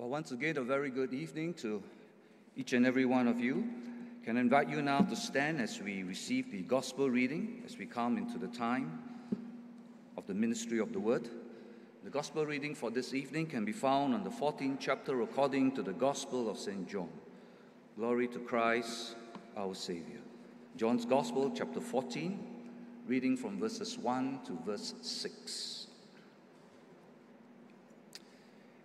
Well, once again, a very good evening to each and every one of you. Can I invite you now to stand as we receive the gospel reading, as we come into the time of the ministry of the word. The gospel reading for this evening can be found on the 14th chapter according to the gospel of St. John. Glory to Christ, our Savior. John's gospel, chapter 14, reading from verses 1 to verse 6.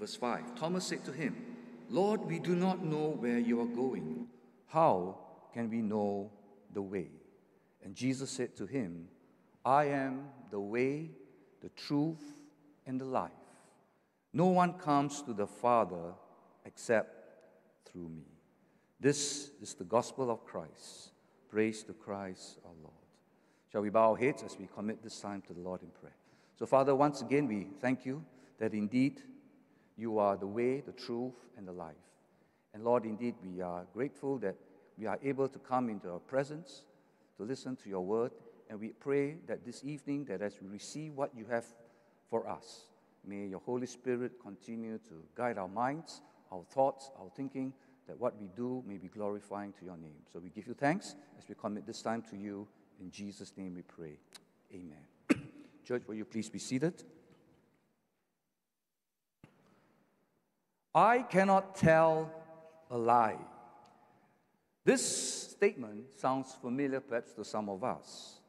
Verse 5 Thomas said to him, Lord, we do not know where you are going. How can we know the way? And Jesus said to him, I am the way, the truth, and the life. No one comes to the Father except through me. This is the gospel of Christ. Praise to Christ our Lord. Shall we bow our heads as we commit this time to the Lord in prayer? So, Father, once again, we thank you that indeed you are the way, the truth, and the life. And Lord, indeed, we are grateful that we are able to come into your presence to listen to your word. And we pray that this evening, that as we receive what you have for us, may your Holy Spirit continue to guide our minds, our thoughts, our thinking, that what we do may be glorifying to your name. So we give you thanks as we commit this time to you. In Jesus' name we pray. Amen. Church, will you please be seated? I cannot tell a lie. This statement sounds familiar perhaps to some of us.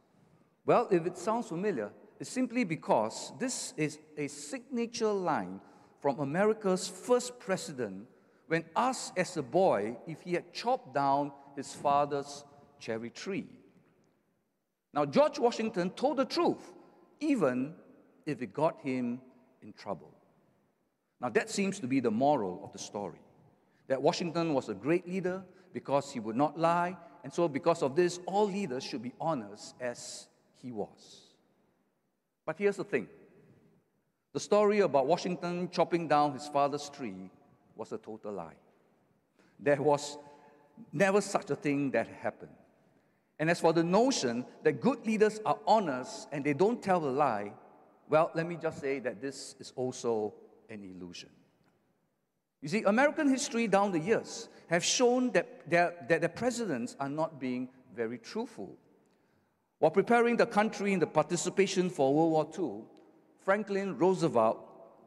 Well, if it sounds familiar, it's simply because this is a signature line from America's first president when asked as a boy if he had chopped down his father's cherry tree. Now, George Washington told the truth, even if it got him in trouble. Now, that seems to be the moral of the story that Washington was a great leader because he would not lie, and so because of this, all leaders should be honest as he was. But here's the thing the story about Washington chopping down his father's tree was a total lie. There was never such a thing that happened. And as for the notion that good leaders are honest and they don't tell a lie, well, let me just say that this is also an illusion. You see, American history down the years have shown that their, that the presidents are not being very truthful. While preparing the country in the participation for World War II, Franklin Roosevelt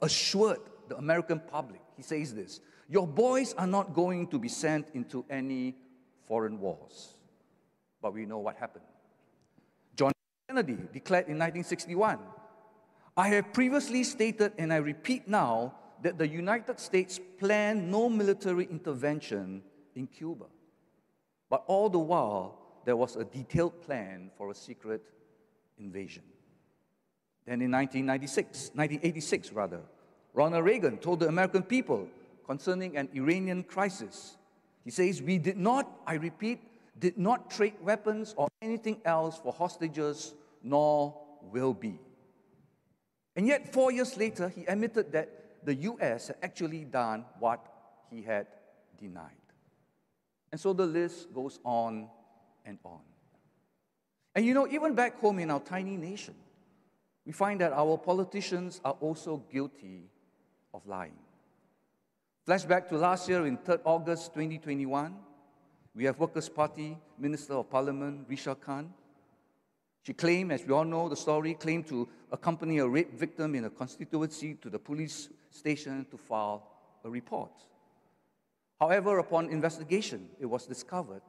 assured the American public, he says this, your boys are not going to be sent into any foreign wars. But we know what happened. John Kennedy declared in 1961 I have previously stated, and I repeat now, that the United States planned no military intervention in Cuba. But all the while, there was a detailed plan for a secret invasion. Then in 1996, 1986 rather, Ronald Reagan told the American people concerning an Iranian crisis. He says, We did not, I repeat, did not trade weapons or anything else for hostages, nor will be. And yet, four years later, he admitted that the US had actually done what he had denied. And so the list goes on and on. And you know, even back home in our tiny nation, we find that our politicians are also guilty of lying. Flashback to last year in 3rd August 2021, we have Workers' Party Minister of Parliament, Raeesah Khan, she claimed, as we all know the story, claimed to accompany a rape victim in a constituency to the police station to file a report. However, upon investigation, it was discovered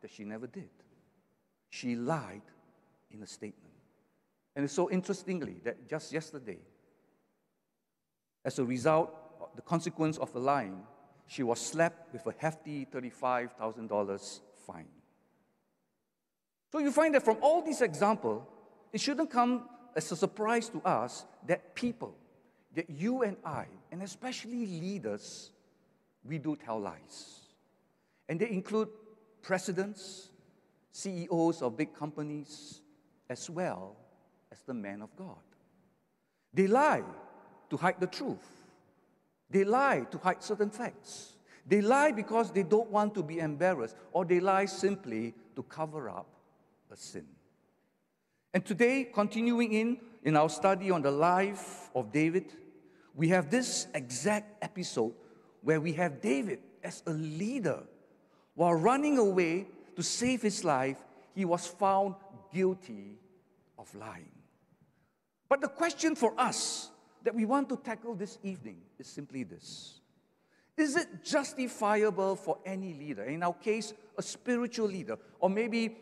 that she never did. She lied in a statement. And it's so interestingly that just yesterday, as a result, the consequence of the lying, she was slapped with a hefty $35,000 fine. So you find that from all these examples, it shouldn't come as a surprise to us that people, that you and I, and especially leaders, we do tell lies. And they include presidents, CEOs of big companies, as well as the man of God. They lie to hide the truth. They lie to hide certain facts. They lie because they don't want to be embarrassed, or they lie simply to cover up a sin. And today, continuing in, in our study on the life of David, we have this exact episode where we have David as a leader. While running away to save his life, he was found guilty of lying. But the question for us that we want to tackle this evening is simply this Is it justifiable for any leader, in our case, a spiritual leader, or maybe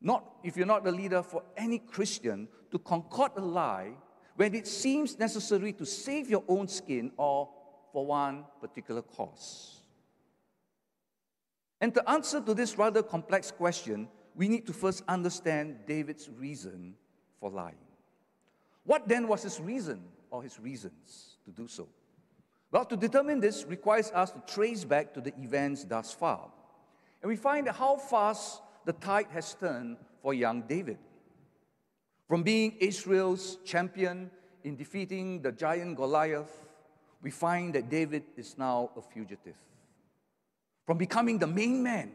not, if you're not the leader, for any Christian to concoct a lie when it seems necessary to save your own skin or for one particular cause? And to answer to this rather complex question, we need to first understand David's reason for lying. What then was his reason or his reasons to do so? Well, to determine this requires us to trace back to the events thus far. And we find that how fast the tide has turned for young David. From being Israel's champion in defeating the giant Goliath, we find that David is now a fugitive. From becoming the main man,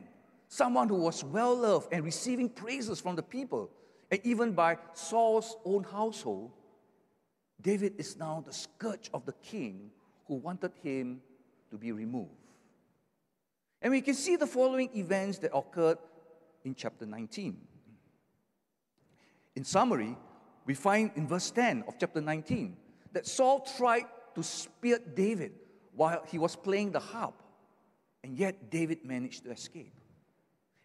someone who was well loved and receiving praises from the people, and even by Saul's own household, David is now the scourge of the king who wanted him to be removed. And we can see the following events that occurred in chapter 19. In summary, we find in verse 10 of chapter 19 that Saul tried to spear David while he was playing the harp, and yet David managed to escape.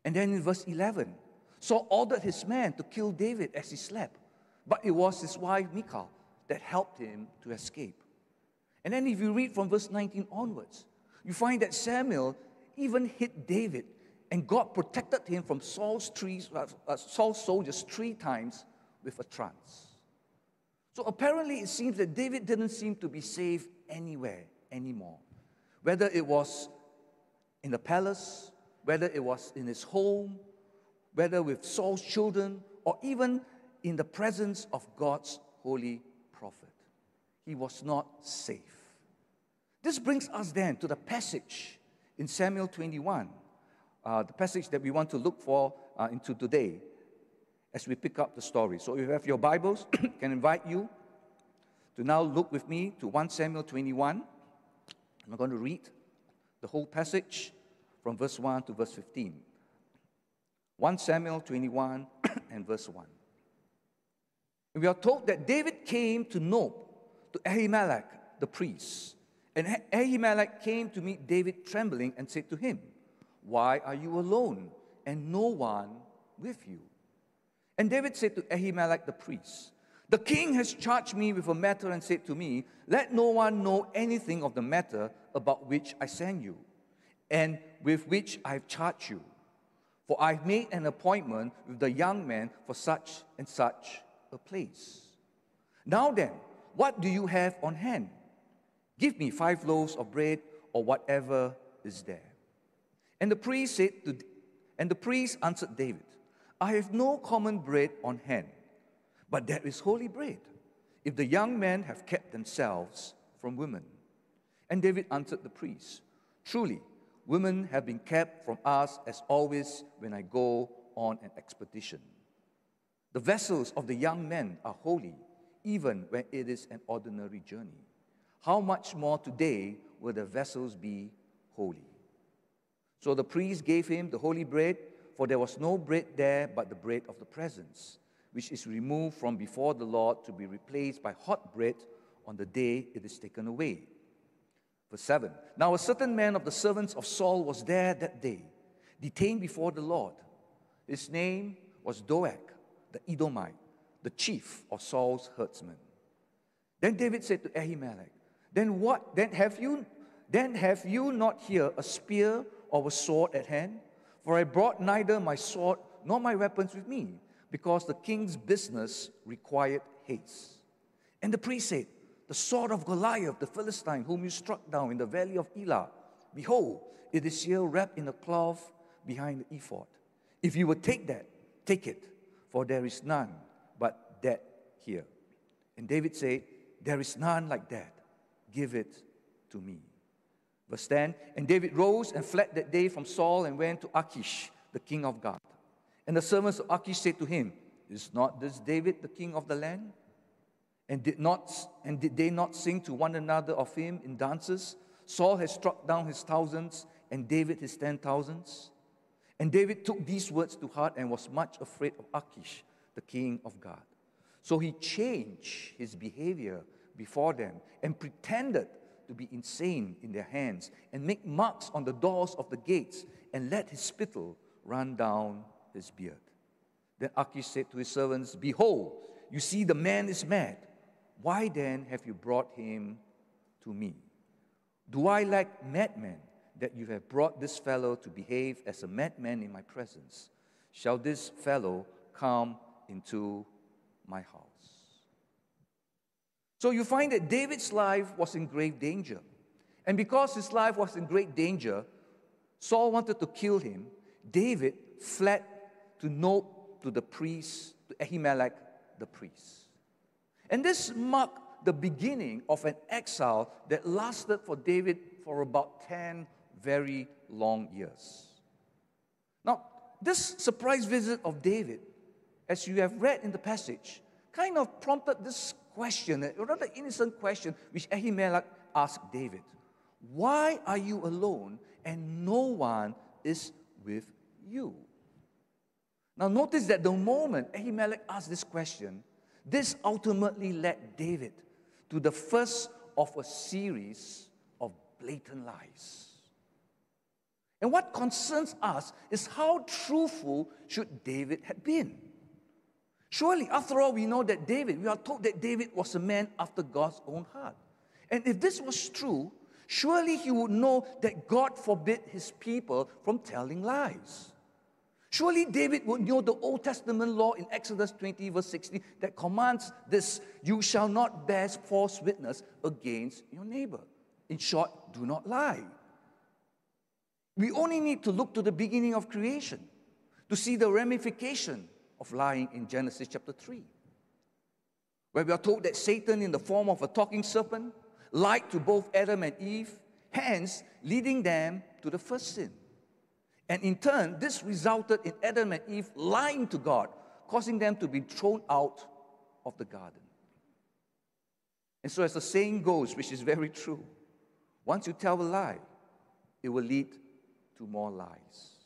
And then in verse 11, Saul ordered his men to kill David as he slept, but it was his wife Michal that helped him to escape. And then if you read from verse 19 onwards, you find that Samuel even hit David and God protected him from Saul's, trees, uh, uh, Saul's soldiers three times with a trance. So apparently, it seems that David didn't seem to be safe anywhere anymore. Whether it was in the palace, whether it was in his home, whether with Saul's children, or even in the presence of God's holy prophet. He was not safe. This brings us then to the passage in Samuel 21 uh, the passage that we want to look for uh, into today as we pick up the story. So if you have your Bibles, can invite you to now look with me to 1 Samuel 21. I'm going to read the whole passage from verse 1 to verse 15. 1 Samuel 21 and verse 1. And we are told that David came to Nob, to Ahimelech the priest. And Ahimelech came to meet David trembling and said to him, why are you alone and no one with you? And David said to Ahimelech the priest, The king has charged me with a matter and said to me, Let no one know anything of the matter about which I send you, and with which I have charged you. For I've made an appointment with the young man for such and such a place. Now then, what do you have on hand? Give me five loaves of bread or whatever is there. And the priest said to, and the priest answered David, I have no common bread on hand, but there is holy bread, if the young men have kept themselves from women. And David answered the priest, Truly, women have been kept from us as always when I go on an expedition. The vessels of the young men are holy, even when it is an ordinary journey. How much more today will the vessels be holy? So the priest gave him the holy bread, for there was no bread there but the bread of the presence, which is removed from before the Lord to be replaced by hot bread on the day it is taken away. Verse 7 Now a certain man of the servants of Saul was there that day, detained before the Lord. His name was Doeg, the Edomite, the chief of Saul's herdsmen. Then David said to Ahimelech, Then what? Then have you then have you not here a spear or a sword at hand? For I brought neither my sword nor my weapons with me, because the king's business required haste. And the priest said, The sword of Goliath, the Philistine, whom you struck down in the valley of Elah, Behold, it is here wrapped in a cloth behind the ephod. If you would take that, take it, for there is none but that here. And David said, There is none like that. Give it to me. Verse 10 And David rose and fled that day from Saul and went to Achish, the king of Gath. And the servants of Achish said to him, Is not this David the king of the land? And did, not, and did they not sing to one another of him in dances? Saul has struck down his thousands, and David his ten thousands. And David took these words to heart and was much afraid of Achish, the king of Gath. So he changed his behavior before them and pretended to be insane in their hands and make marks on the doors of the gates and let his spittle run down his beard. Then Achish said to his servants, Behold, you see the man is mad. Why then have you brought him to me? Do I lack madmen that you have brought this fellow to behave as a madman in my presence? Shall this fellow come into my house? So you find that David's life was in grave danger. And because his life was in great danger, Saul wanted to kill him. David fled to Nob to the priest, to Ahimelech the priest. And this marked the beginning of an exile that lasted for David for about 10 very long years. Now, this surprise visit of David, as you have read in the passage, kind of prompted this question, a rather innocent question, which Ahimelech asked David Why are you alone and no one is with you? Now, notice that the moment Ahimelech asked this question, this ultimately led David to the first of a series of blatant lies. And what concerns us is how truthful should David have been. Surely, after all, we know that David, we are told that David was a man after God's own heart. And if this was true, surely he would know that God forbid his people from telling lies. Surely David would know the Old Testament law in Exodus 20, verse 16, that commands this you shall not bear false witness against your neighbor. In short, do not lie. We only need to look to the beginning of creation to see the ramification of lying in Genesis chapter 3, where we are told that Satan, in the form of a talking serpent, lied to both Adam and Eve, hence leading them to the first sin. And in turn, this resulted in Adam and Eve lying to God, causing them to be thrown out of the garden. And so, as the saying goes, which is very true, once you tell a lie, it will lead to more lies.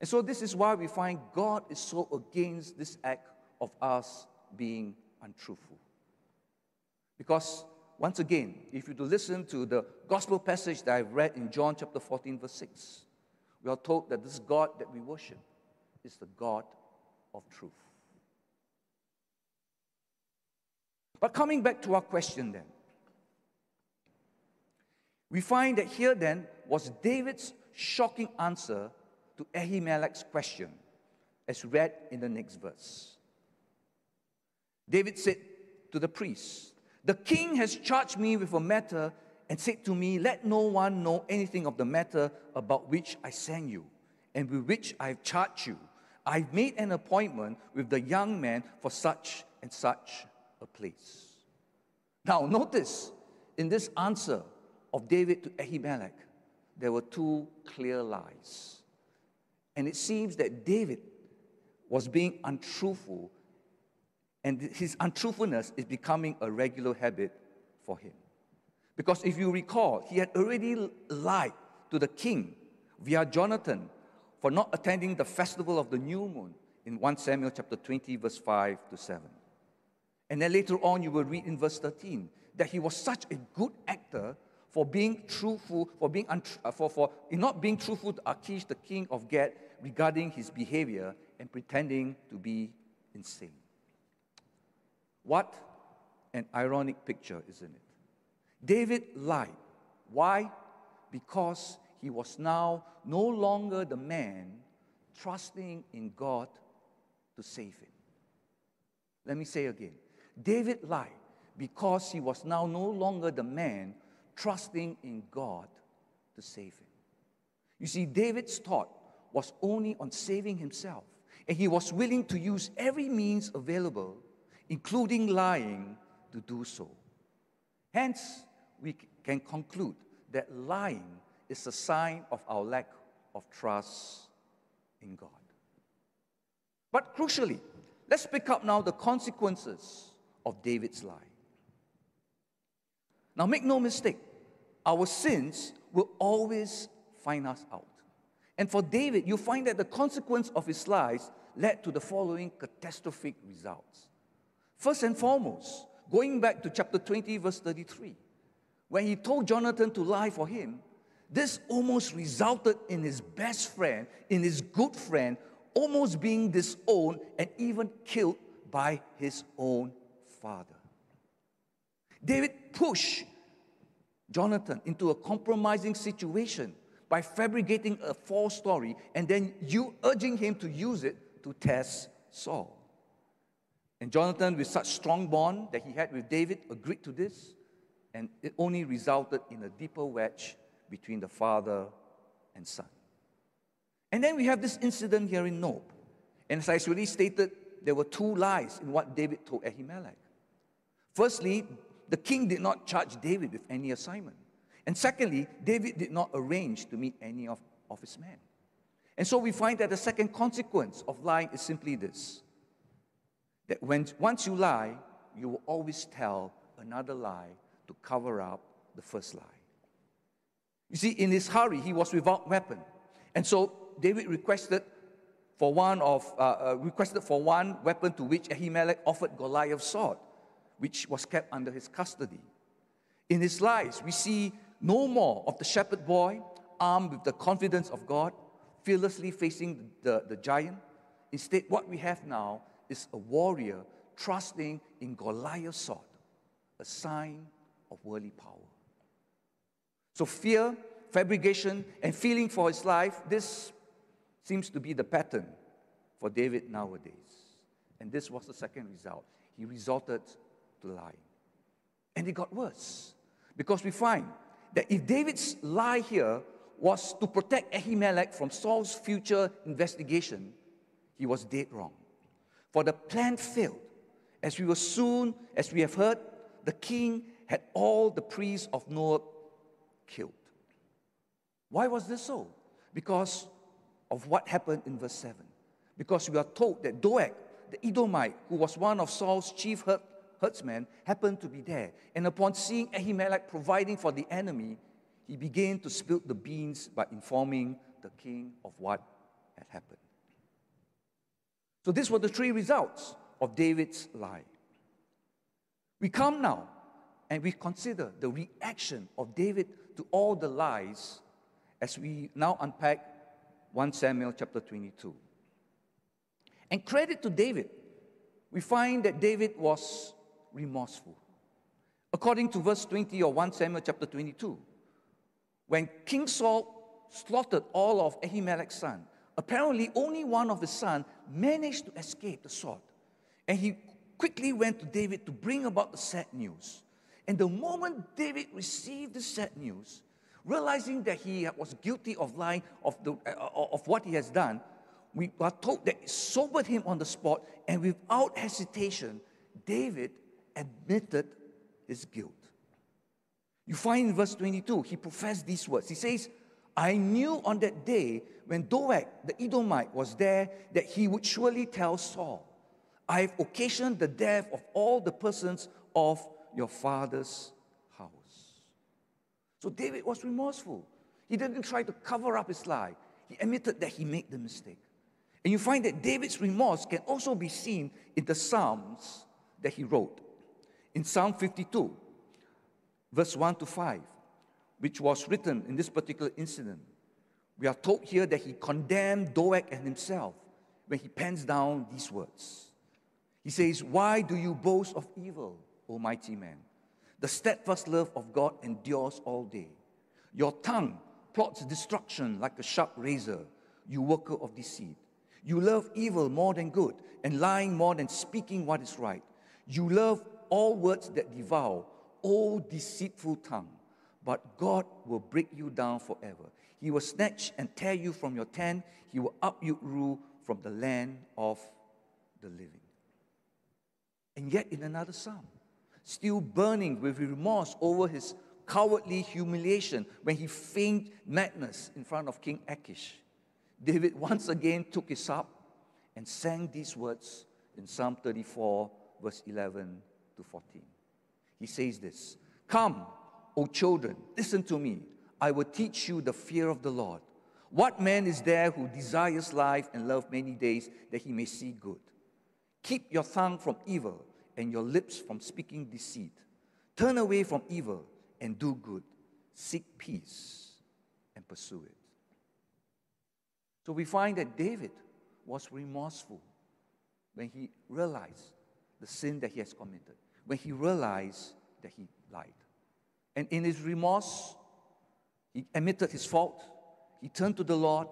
And so, this is why we find God is so against this act of us being untruthful. Because, once again, if you listen to the gospel passage that I've read in John chapter 14, verse 6, we are told that this God that we worship is the God of truth. But coming back to our question then, we find that here then was David's shocking answer to Ahimelech's question, as read in the next verse. David said to the priest, The king has charged me with a matter and said to me, Let no one know anything of the matter about which I sent you and with which I have charged you. I've made an appointment with the young man for such and such a place. Now, notice in this answer of David to Ahimelech, there were two clear lies. And it seems that David was being untruthful, and his untruthfulness is becoming a regular habit for him. Because if you recall, he had already lied to the king via Jonathan for not attending the festival of the new moon in 1 Samuel chapter 20, verse 5 to 7. And then later on, you will read in verse 13 that he was such a good actor for being truthful, for being untru- uh, for, for not being truthful to Achish, the king of Gath, regarding his behavior and pretending to be insane. What an ironic picture, isn't it? David lied. Why? Because he was now no longer the man trusting in God to save him. Let me say again David lied because he was now no longer the man trusting in God to save him. You see, David's thought was only on saving himself, and he was willing to use every means available, including lying, to do so. Hence, we can conclude that lying is a sign of our lack of trust in God. But crucially, let's pick up now the consequences of David's lie. Now, make no mistake, our sins will always find us out. And for David, you find that the consequence of his lies led to the following catastrophic results. First and foremost, going back to chapter 20, verse 33, when he told Jonathan to lie for him, this almost resulted in his best friend, in his good friend, almost being disowned and even killed by his own father. David pushed Jonathan into a compromising situation by fabricating a false story and then you urging him to use it to test Saul. And Jonathan, with such strong bond that he had with David, agreed to this, and it only resulted in a deeper wedge between the father and son. And then we have this incident here in Nob. And as I already stated, there were two lies in what David told Ahimelech. Firstly, the king did not charge David with any assignment. And secondly, David did not arrange to meet any of, of his men. And so we find that the second consequence of lying is simply this that when, once you lie, you will always tell another lie to cover up the first lie. You see, in his hurry, he was without weapon. And so David requested for one of uh, uh, requested for one weapon to which Ahimelech offered Goliath's sword, which was kept under his custody. In his lies, we see no more of the shepherd boy armed with the confidence of God, fearlessly facing the, the giant. Instead, what we have now is a warrior trusting in Goliath's sword, a sign of worldly power. So, fear, fabrication, and feeling for his life, this seems to be the pattern for David nowadays. And this was the second result. He resorted lying. And it got worse because we find that if David's lie here was to protect Ahimelech from Saul's future investigation, he was dead wrong. For the plan failed. As we were soon, as we have heard, the king had all the priests of Nob killed. Why was this so? Because of what happened in verse 7. Because we are told that Doeg, the Edomite, who was one of Saul's chief herdsmen, happened to be there. And upon seeing Ahimelech providing for the enemy, he began to spill the beans by informing the king of what had happened. So, these were the three results of David's lie. We come now and we consider the reaction of David to all the lies as we now unpack 1 Samuel chapter 22. And credit to David, we find that David was remorseful. According to verse 20 of 1 Samuel chapter 22, when King Saul slaughtered all of Ahimelech's son, apparently only one of his son managed to escape the sword. And he quickly went to David to bring about the sad news. And the moment David received the sad news, realizing that he was guilty of lying, of, the, uh, of what he has done, we are told that it sobered him on the spot, and without hesitation, David admitted his guilt. You find in verse 22, he professed these words. He says, I knew on that day when Doeg, the Edomite, was there that he would surely tell Saul, I have occasioned the death of all the persons of your father's house. So David was remorseful. He didn't try to cover up his lie, he admitted that he made the mistake. And you find that David's remorse can also be seen in the Psalms that he wrote. In Psalm 52, verse 1 to 5, which was written in this particular incident, we are told here that he condemned Doeg and himself when he pens down these words. He says, Why do you boast of evil? O mighty man. The steadfast love of God endures all day. Your tongue plots destruction like a sharp razor, you worker of deceit. You love evil more than good, and lying more than speaking what is right. You love all words that devour, O deceitful tongue. but God will break you down forever. He will snatch and tear you from your tent. He will uproot you from the land of the living. And yet, in another psalm, still burning with remorse over his cowardly humiliation when he feigned madness in front of King Achish, David once again took his harp and sang these words in Psalm 34, verse 11 to 14. He says this Come, O children, listen to me. I will teach you the fear of the Lord. What man is there who desires life and love many days that he may see good? Keep your tongue from evil and your lips from speaking deceit. Turn away from evil and do good. Seek peace and pursue it. So we find that David was remorseful when he realized the sin that he has committed, when he realized that he lied. And in his remorse, he admitted his fault, he turned to the Lord,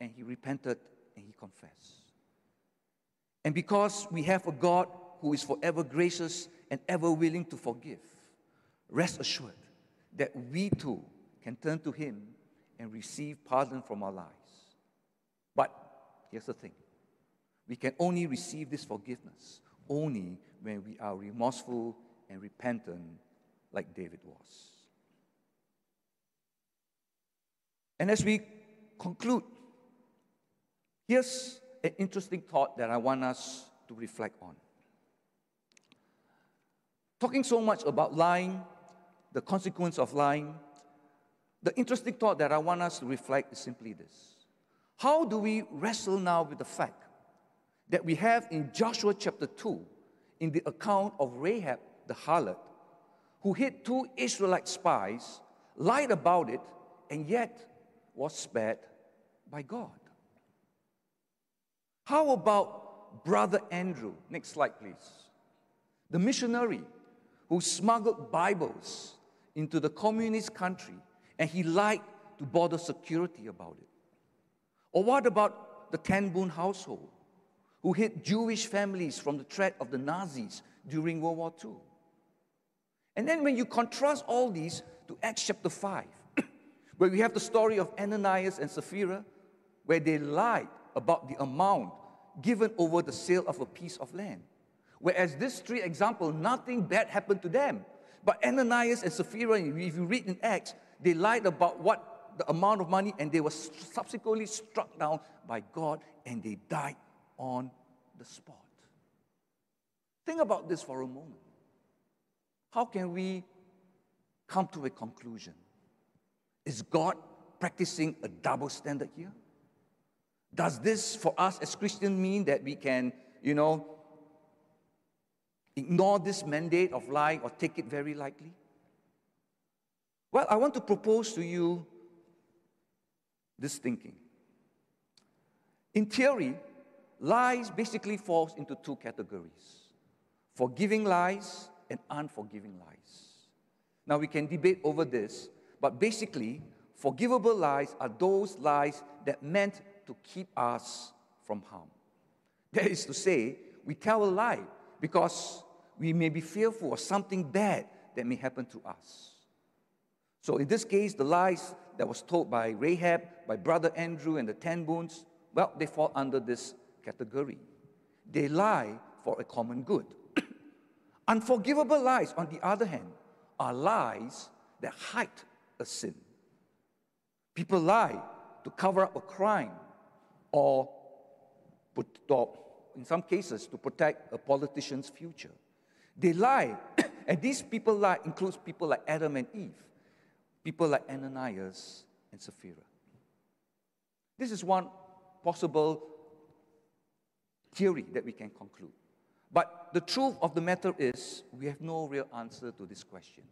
and he repented and he confessed. And because we have a God who is forever gracious and ever willing to forgive, rest assured that we too can turn to Him and receive pardon from our lives. But here's the thing we can only receive this forgiveness only when we are remorseful and repentant, like David was. And as we conclude, here's an interesting thought that I want us to reflect on. Talking so much about lying, the consequence of lying, the interesting thought that I want us to reflect is simply this How do we wrestle now with the fact that we have in Joshua chapter 2, in the account of Rahab the harlot, who hid two Israelite spies, lied about it, and yet was spared by God? How about Brother Andrew? Next slide, please. The missionary who smuggled Bibles into the communist country and he lied to border security about it. Or what about the Ten Boom household who hid Jewish families from the threat of the Nazis during World War II? And then when you contrast all these to Acts chapter 5, where we have the story of Ananias and Sapphira, where they lied about the amount given over the sale of a piece of land. Whereas this three example, nothing bad happened to them. But Ananias and Sapphira, if you read in Acts, they lied about what the amount of money and they were subsequently struck down by God and they died on the spot. Think about this for a moment. How can we come to a conclusion? Is God practicing a double standard here? Does this for us as Christians mean that we can, you know, ignore this mandate of lying or take it very lightly? Well, I want to propose to you this thinking. In theory, lies basically falls into two categories forgiving lies and unforgiving lies. Now, we can debate over this, but basically, forgivable lies are those lies that meant to keep us from harm. That is to say, we tell a lie because we may be fearful of something bad that may happen to us. So, in this case, the lies that was told by Rahab, by brother Andrew, and the ten booms, well, they fall under this category. They lie for a common good. Unforgivable lies, on the other hand, are lies that hide a sin. People lie to cover up a crime or, put, or in some cases, to protect a politician's future. They lie. and these people lie includes people like Adam and Eve, people like Ananias and Sapphira. This is one possible theory that we can conclude. But the truth of the matter is, we have no real answer to this question.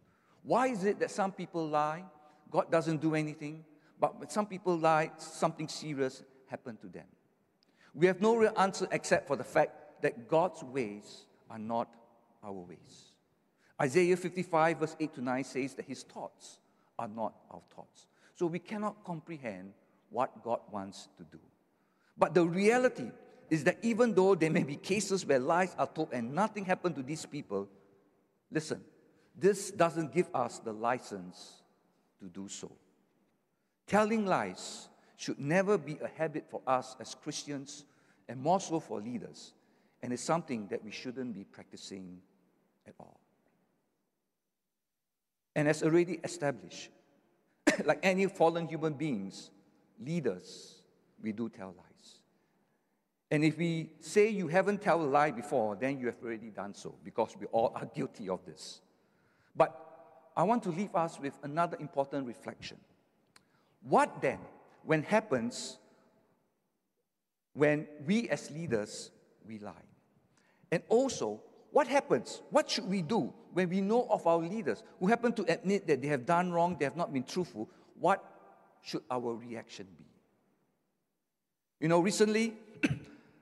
Why is it that some people lie, God doesn't do anything, but some people lie, something serious happened to them? We have no real answer except for the fact that God's ways are not our ways. Isaiah 55, verse 8 to 9 says that his thoughts are not our thoughts. So we cannot comprehend what God wants to do. But the reality is that even though there may be cases where lies are told and nothing happened to these people, listen, this doesn't give us the license to do so. Telling lies should never be a habit for us as Christians, and more so for leaders, and it's something that we shouldn't be practicing at all. And as already established, like any fallen human beings, leaders, we do tell lies. And if we say you haven't told a lie before, then you have already done so because we all are guilty of this. But I want to leave us with another important reflection. What then, when happens when we as leaders, we lie? And also, what happens? What should we do when we know of our leaders who happen to admit that they have done wrong, they have not been truthful? What should our reaction be? You know, recently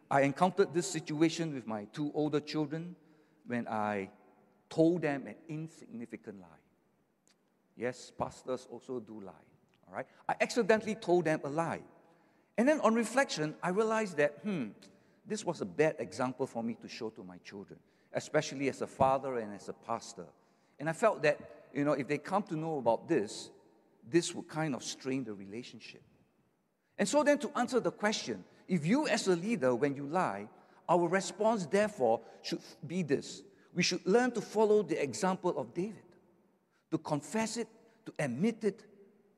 I encountered this situation with my two older children when I told them an insignificant lie. Yes, pastors also do lie. All right? I accidentally told them a lie. And then on reflection, I realized that, hmm, this was a bad example for me to show to my children, especially as a father and as a pastor. And I felt that, you know, if they come to know about this, this would kind of strain the relationship. And so then to answer the question, if you as a leader, when you lie, our response therefore should be this. We should learn to follow the example of David, to confess it, to admit it,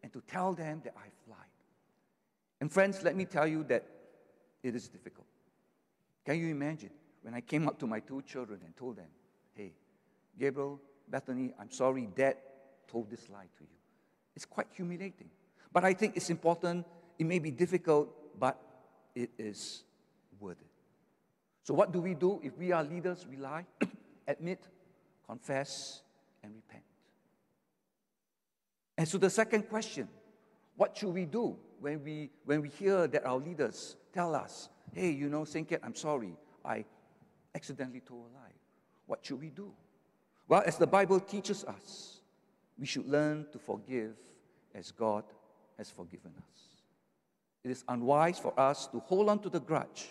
and to tell them that I've lied. And friends, let me tell you that it is difficult. Can you imagine when I came up to my two children and told them, hey, Gabriel, Bethany, I'm sorry, dad told this lie to you. It's quite humiliating. But I think it's important. It may be difficult, but it is worth it. So, what do we do if we are leaders? We lie, admit, confess, and repent. And so, the second question what should we do when we, when we hear that our leaders tell us, hey, you know, Saint I'm sorry, I accidentally told a lie? What should we do? Well, as the Bible teaches us, we should learn to forgive as God has forgiven us. It is unwise for us to hold on to the grudge,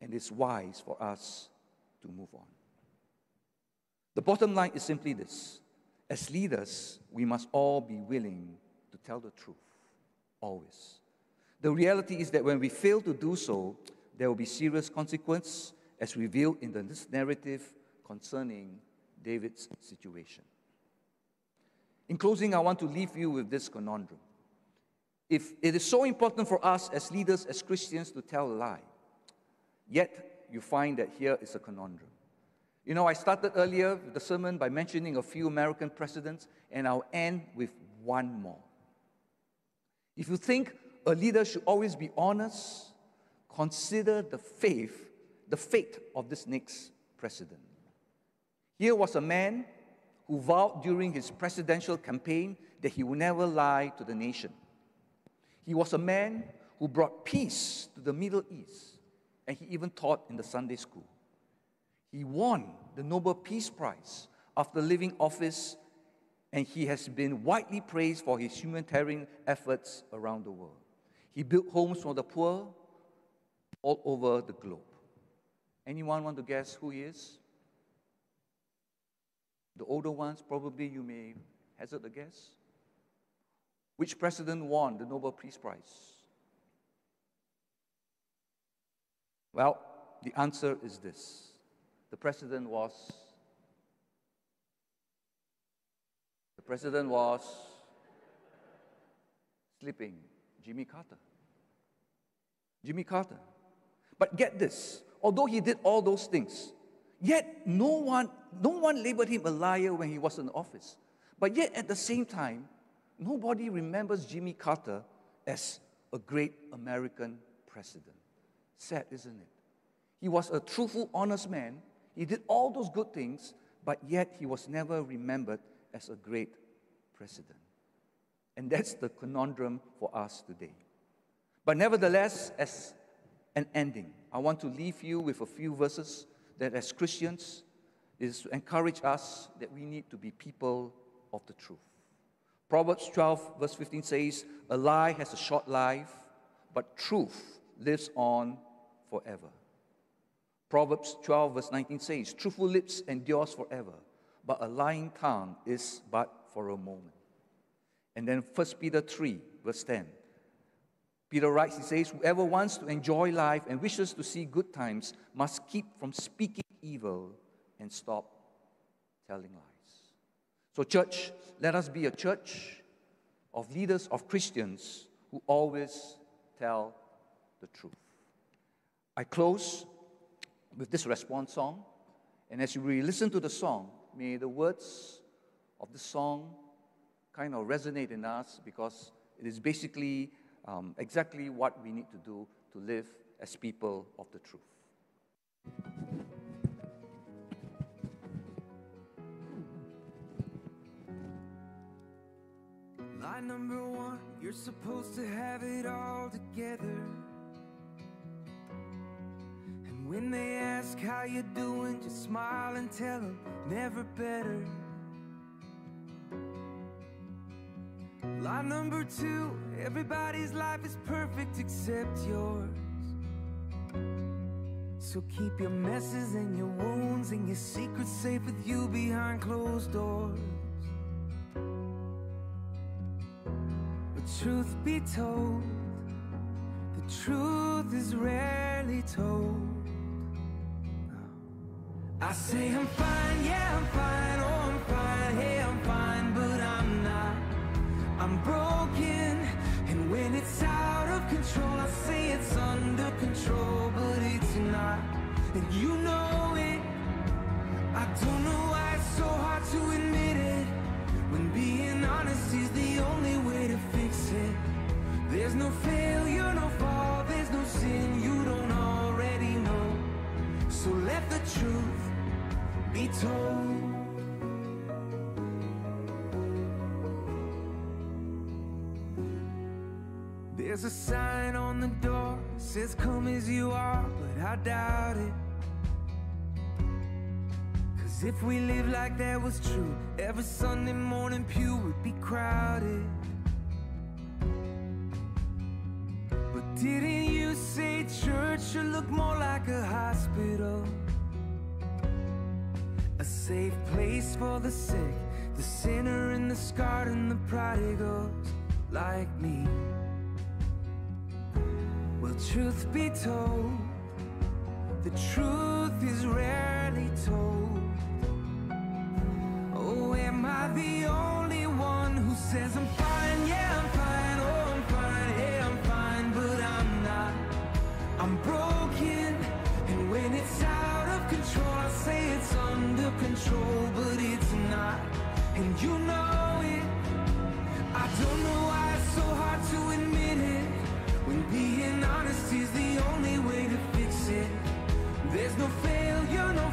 and it's wise for us to move on. The bottom line is simply this as leaders, we must all be willing to tell the truth, always. The reality is that when we fail to do so, there will be serious consequence, as revealed in this narrative concerning David's situation. In closing, I want to leave you with this conundrum. If it is so important for us as leaders, as Christians, to tell a lie, yet you find that here is a conundrum. You know, I started earlier the sermon by mentioning a few American presidents, and I'll end with one more. If you think a leader should always be honest, consider the faith, the fate of this next president. Here was a man who vowed during his presidential campaign that he would never lie to the nation. He was a man who brought peace to the Middle East, and he even taught in the Sunday school. He won the Nobel Peace Prize after leaving office, and he has been widely praised for his humanitarian efforts around the world. He built homes for the poor all over the globe. Anyone want to guess who he is? The older ones, probably you may hazard a guess. Which president won the Nobel Peace Prize? Well, the answer is this the president was. The president was sleeping. Jimmy Carter. Jimmy Carter. But get this although he did all those things, yet no one, no one labeled him a liar when he was in office. But yet at the same time, nobody remembers Jimmy Carter as a great American president. Sad, isn't it? He was a truthful, honest man. He did all those good things, but yet he was never remembered as a great president. And that's the conundrum for us today. But nevertheless, as an ending, I want to leave you with a few verses that, as Christians, is to encourage us that we need to be people of the truth. Proverbs 12, verse 15 says, A lie has a short life, but truth lives on forever. Proverbs 12, verse 19 says, Truthful lips endures forever, but a lying tongue is but for a moment. And then 1 Peter 3, verse 10. Peter writes, he says, Whoever wants to enjoy life and wishes to see good times must keep from speaking evil and stop telling lies. So, church, let us be a church of leaders, of Christians who always tell the truth. I close with this response song. And as you re listen to the song, may the words of the song kind of resonate in us because it is basically um, exactly what we need to do to live as people of the truth. Line number one, you're supposed to have it all together. And when they ask how you're doing, just smile and tell them never better. Line number two, everybody's life is perfect except yours. So keep your messes and your wounds and your secrets safe with you behind closed doors. Truth be told, the truth is rarely told. I say I'm fine, yeah, I'm fine, oh, I'm fine, hey, I'm fine, but I'm not. I'm broken, and when it's out of control, I say it's under control, but it's not. And you know it. I don't know why it's so hard to admit it. When being honest is the only way to fix it. There's no failure, no fall, there's no sin you don't already know. So let the truth be told. There's a sign on the door says come as you are, but I doubt it. Cause if we live like that was true, every Sunday morning pew would be crowded. But didn't you say church should look more like a hospital? A safe place for the sick, the sinner and the scarred and the prodigals like me. Well, truth be told, the truth is rarely told. Am I the only one who says I'm fine? Yeah, I'm fine. Oh, I'm fine. Hey, I'm fine, but I'm not. I'm broken, and when it's out of control, I say it's under control, but it's not. And you know it. I don't know why it's so hard to admit it. When being honest is the only way to fix it. There's no failure, no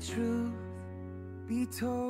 truth be told.